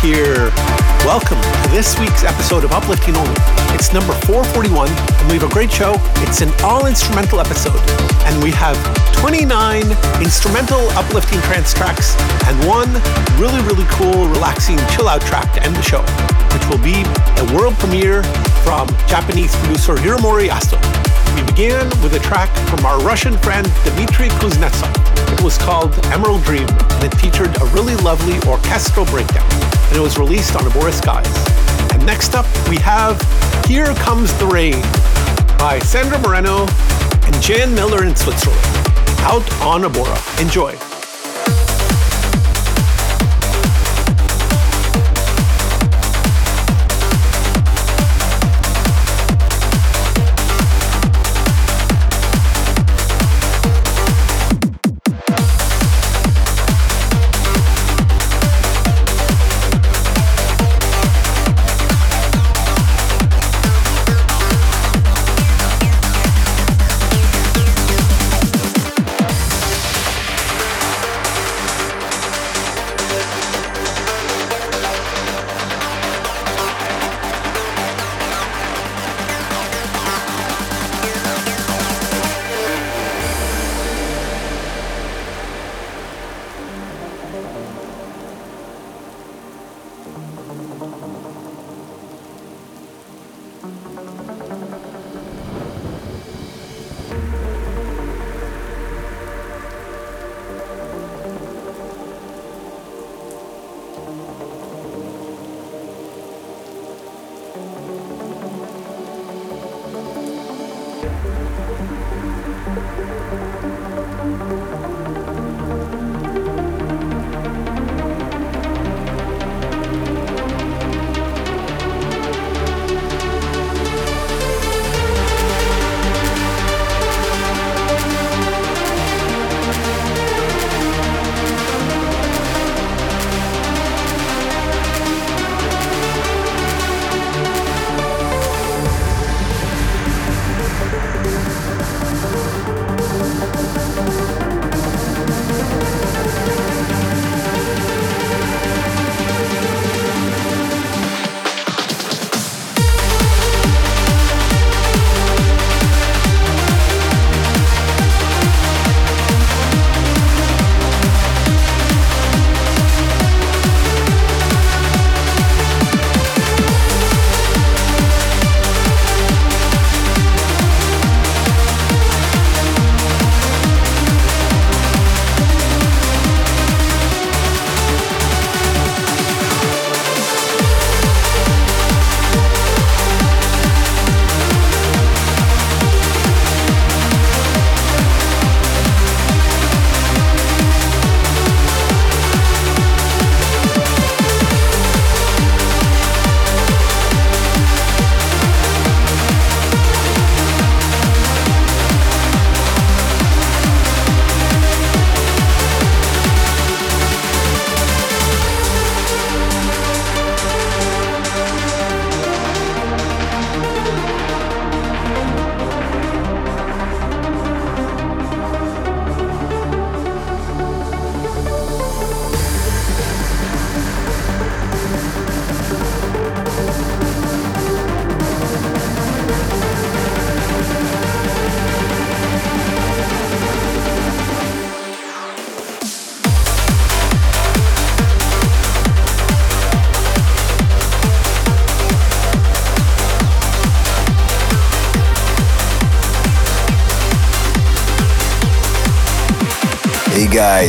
here. Welcome to this week's episode of Uplifting Only. It's number 441, and we have a great show. It's an all instrumental episode, and we have 29 instrumental uplifting trance tracks and one really, really cool, relaxing chill out track to end the show, which will be a world premiere from Japanese producer Hiromori Asto. We began with a track from our Russian friend Dmitry Kuznetsov. It was called Emerald Dream, it featured a really lovely orchestral breakdown and it was released on Abora Skies. And next up, we have Here Comes the Rain by Sandra Moreno and Jan Miller in Switzerland, out on Abora. Enjoy.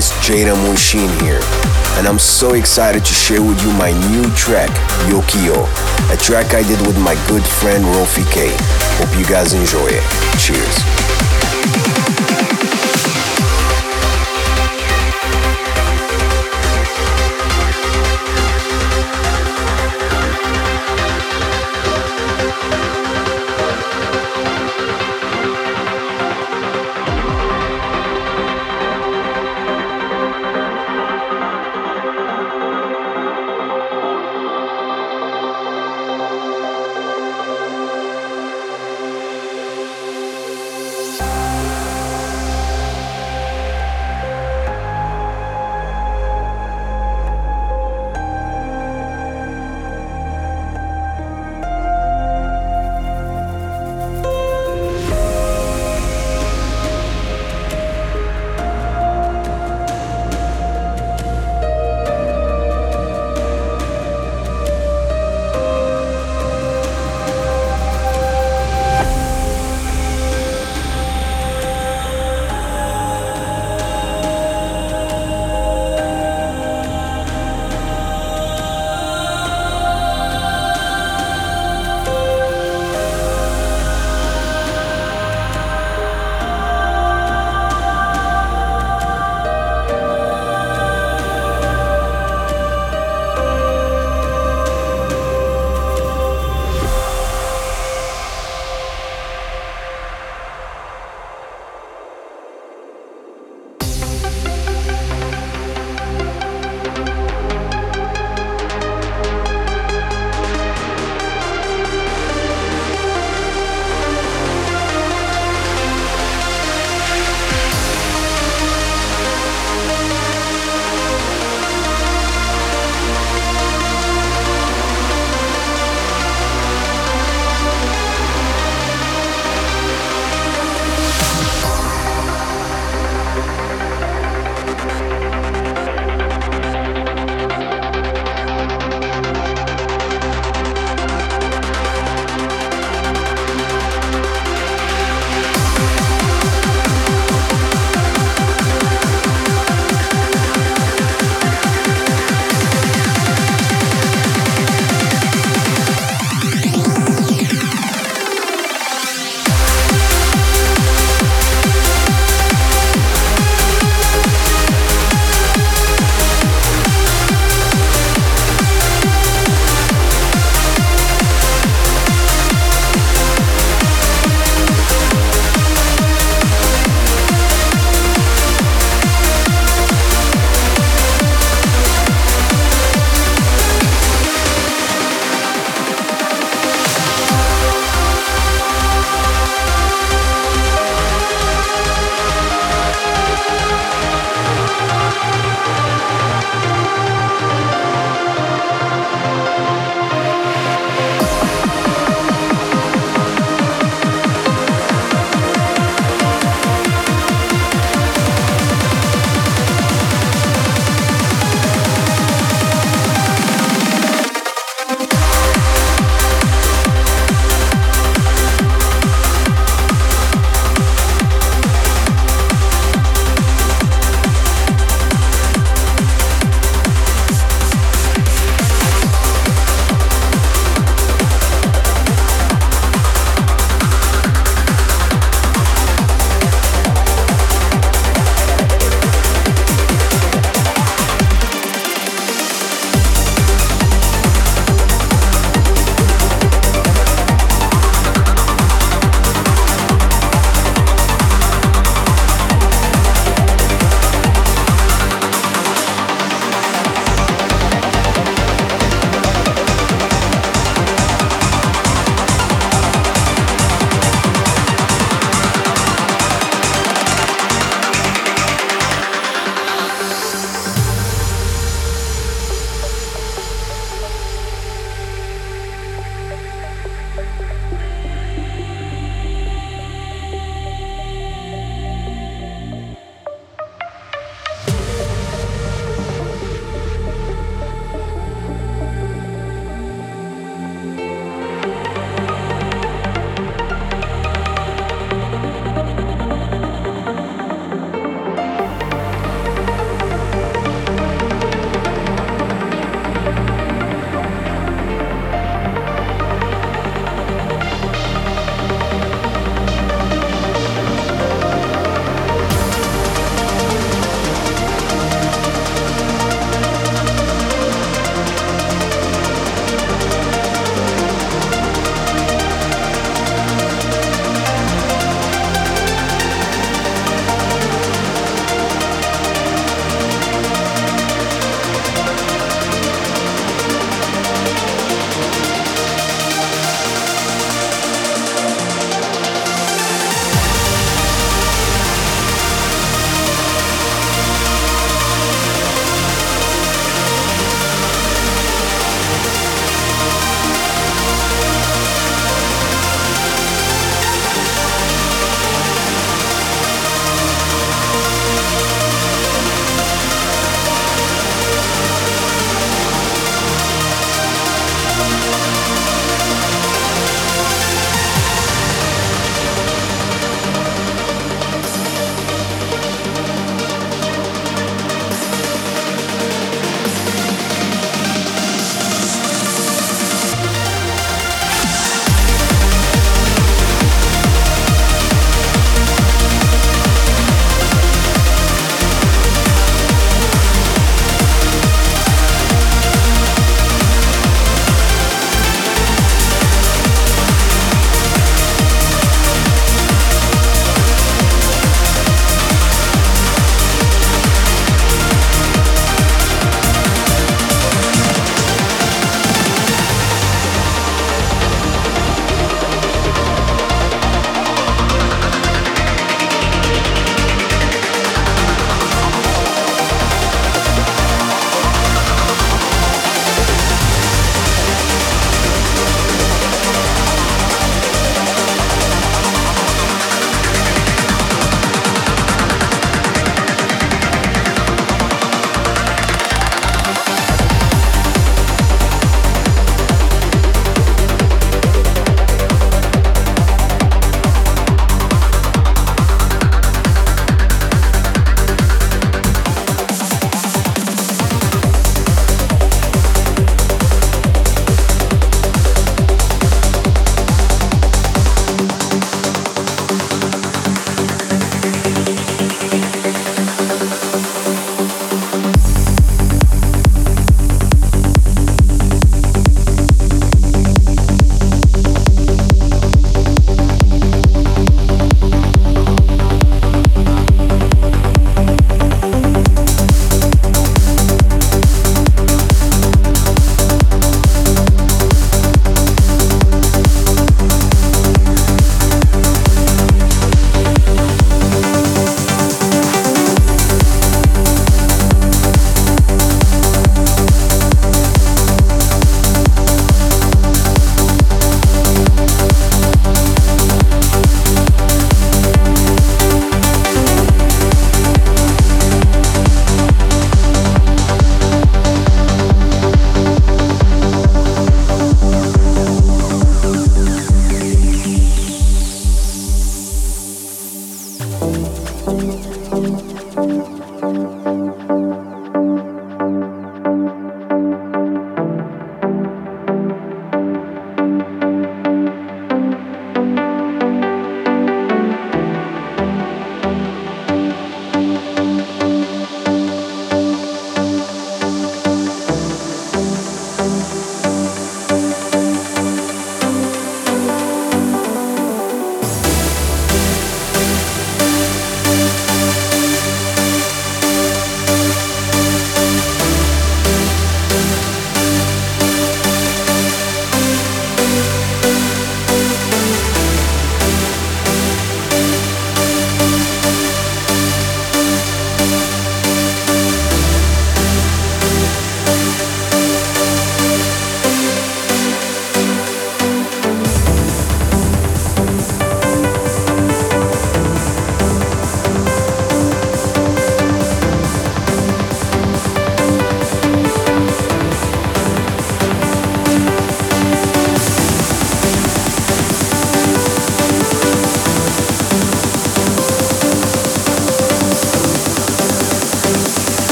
Guys, Jada Mushin here, and I'm so excited to share with you my new track, Yokio, a track I did with my good friend Rofi K. Hope you guys enjoy it. Cheers.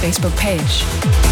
Facebook page.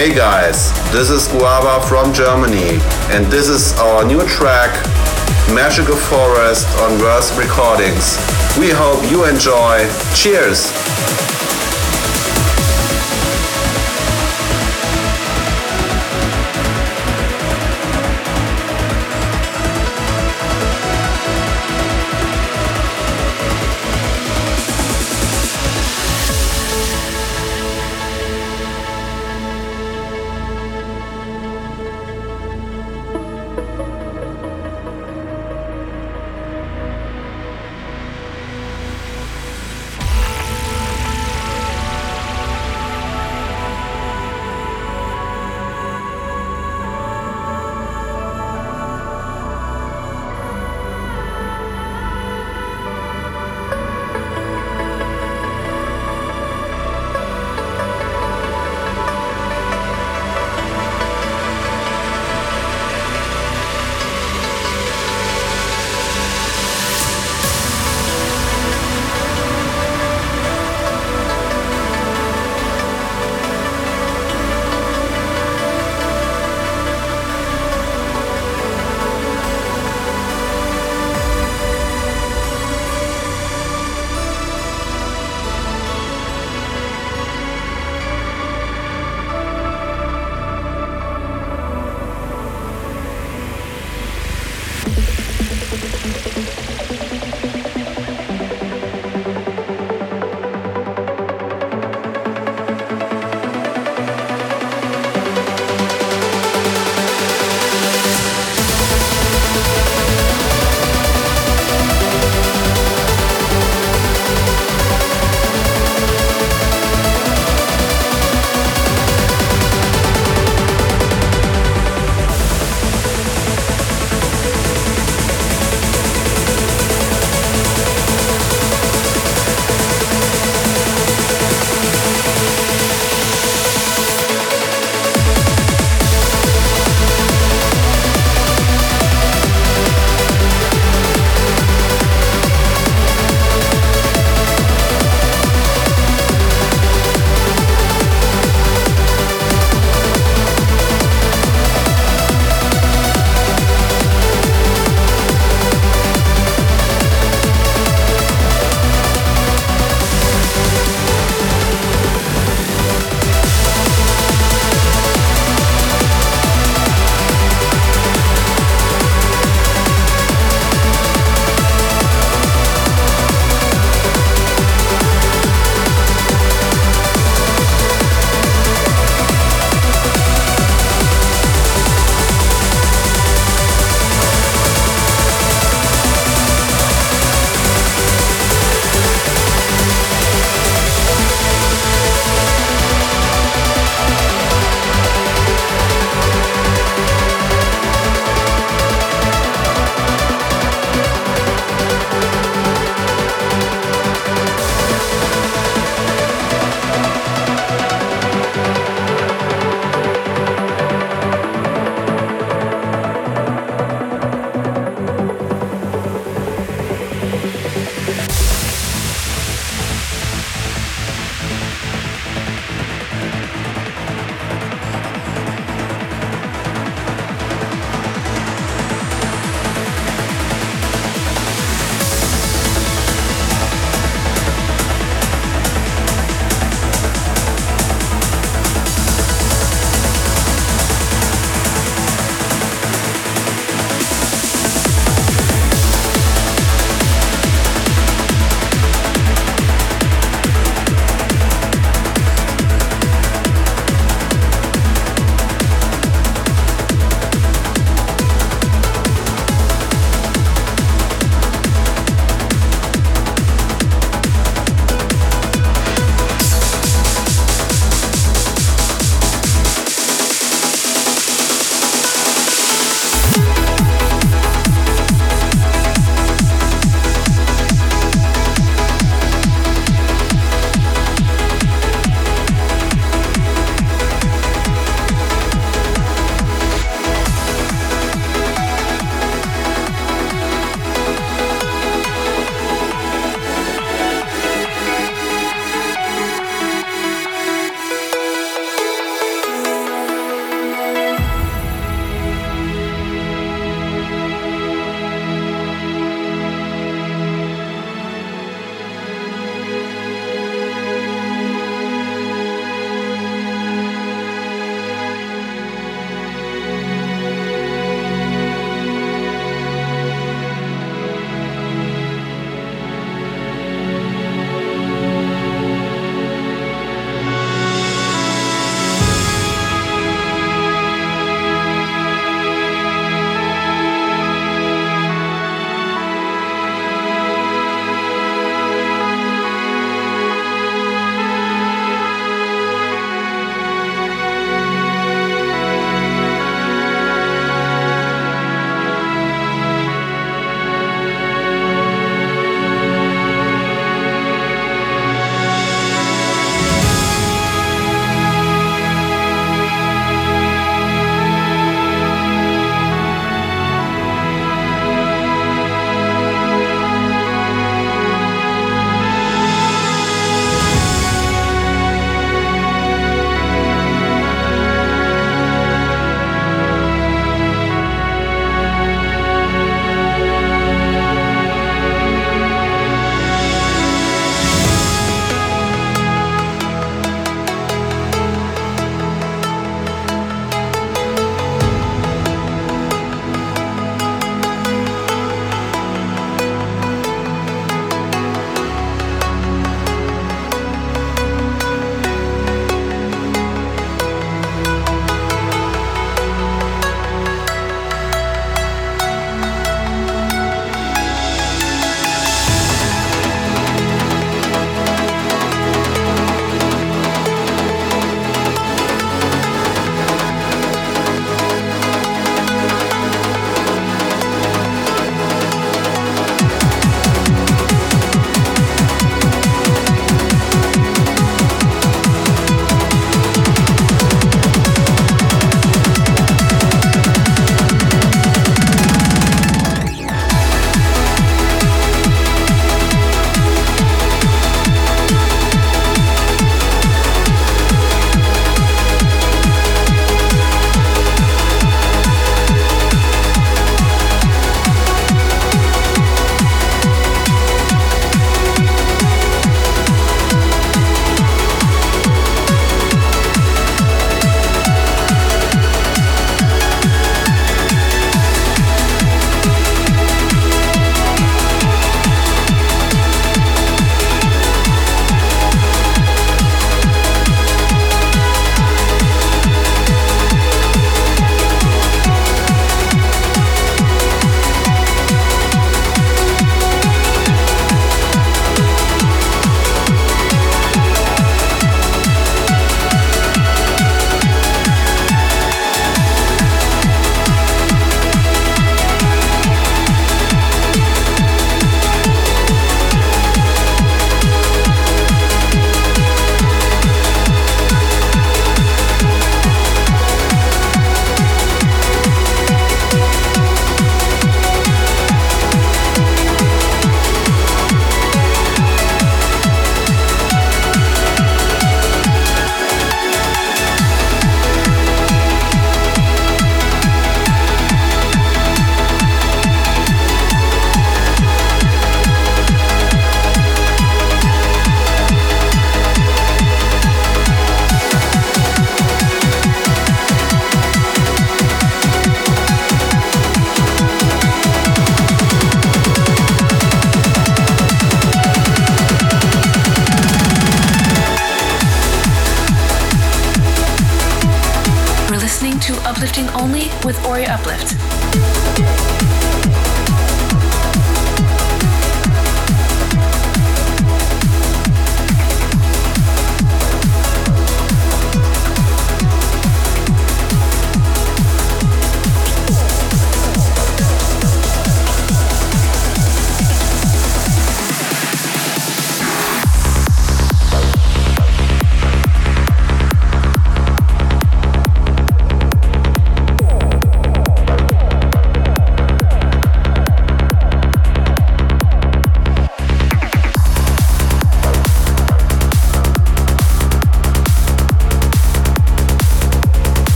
Hey guys, this is Guava from Germany, and this is our new track, Magical Forest on Verse Recordings. We hope you enjoy. Cheers!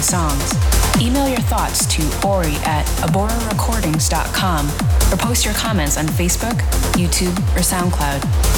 The songs. Email your thoughts to ori at aborarecordings.com or post your comments on Facebook, YouTube, or SoundCloud.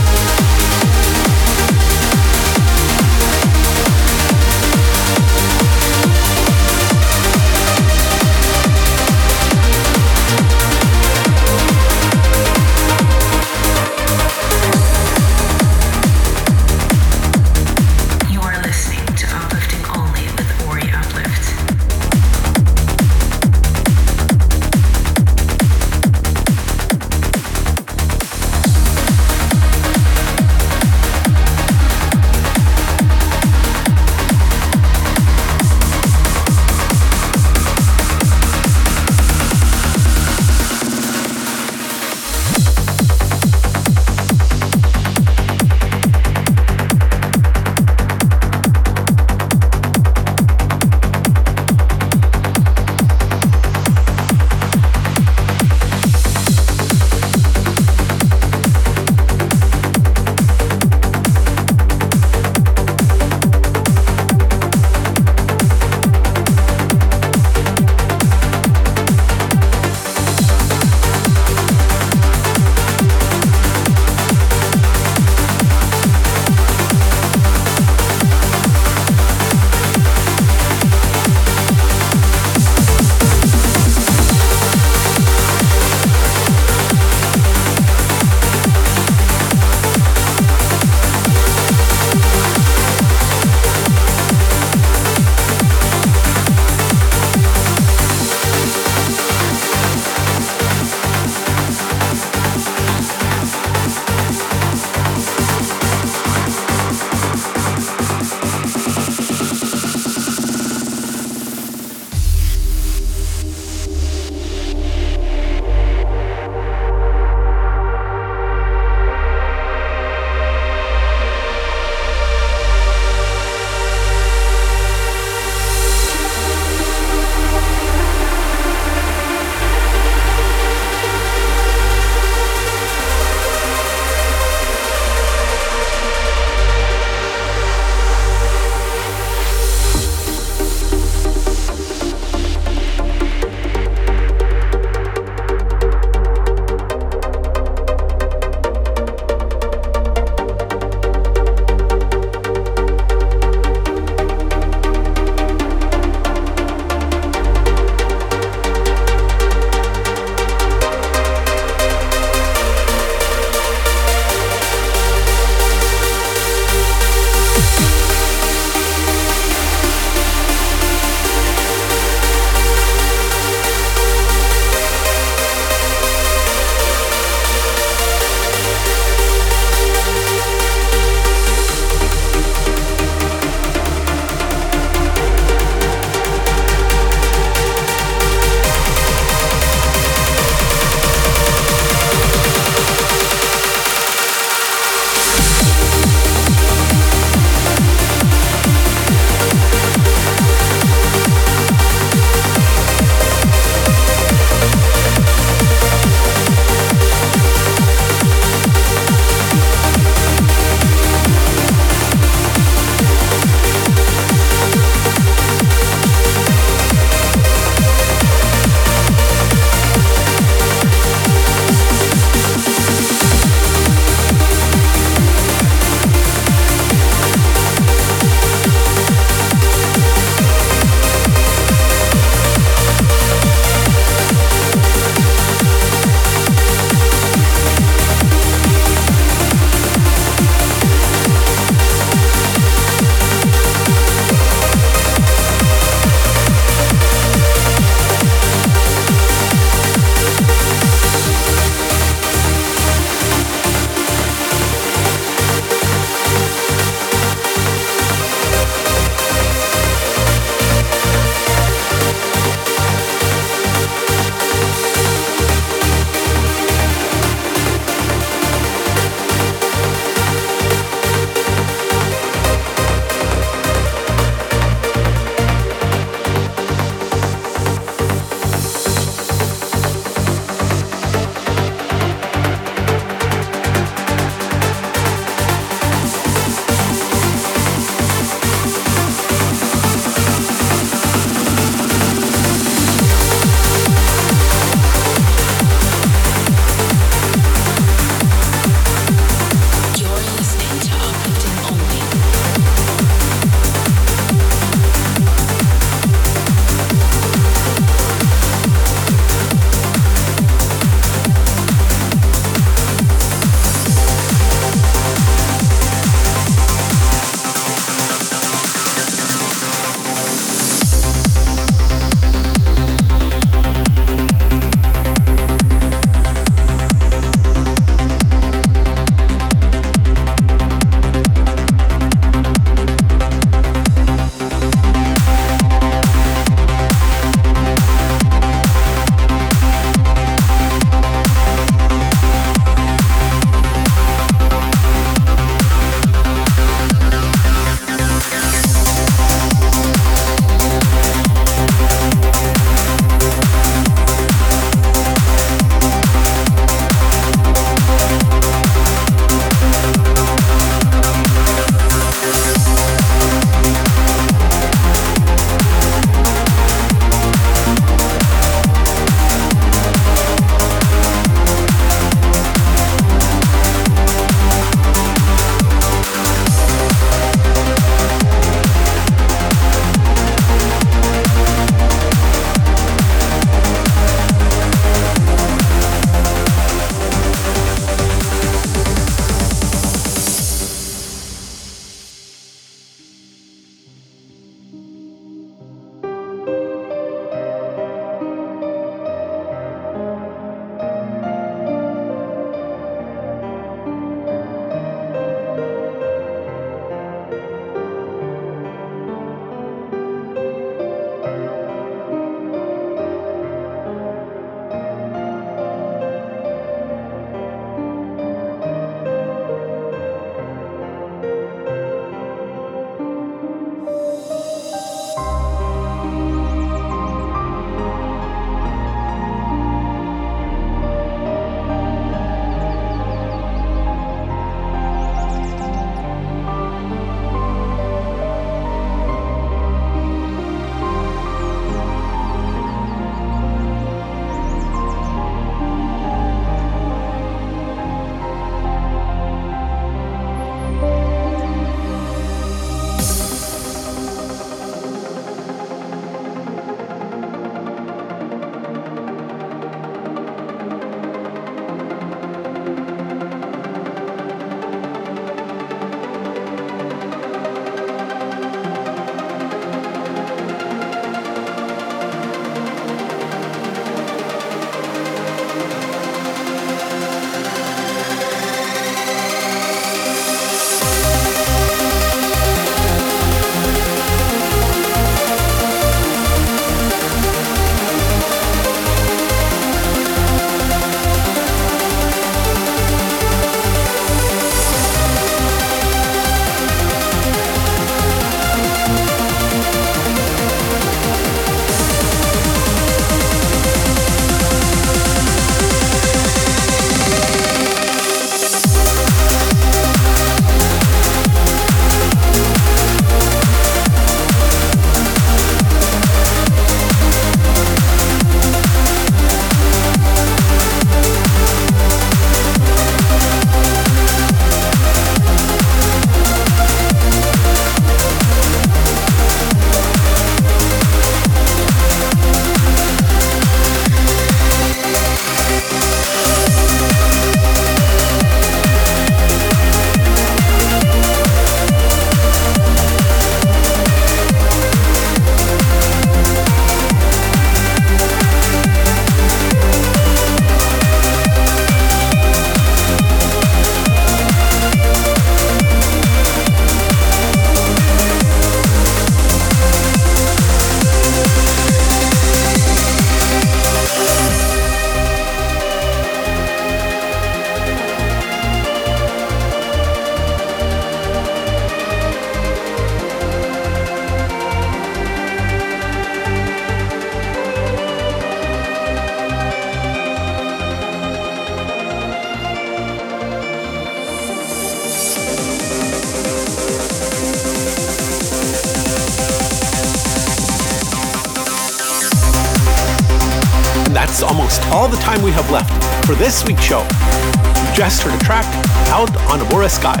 This week's show. You just heard a track out on Abora Skies.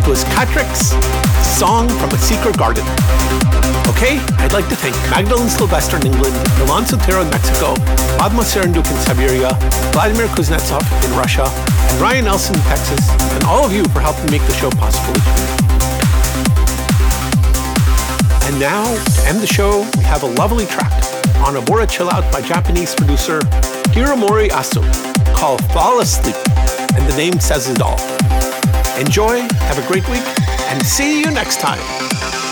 It was Katrik's Song from a Secret Garden. Okay, I'd like to thank Magdalene Sylvester in England, Milan Sotero in Mexico, Padma Serenduk in Siberia, Vladimir Kuznetsov in Russia, and Ryan Nelson in Texas, and all of you for helping make the show possible. And now, to end the show, we have a lovely track on Abora Chill Out by Japanese producer Hiromori Asu called Fall Asleep, and the name says it all. Enjoy, have a great week, and see you next time.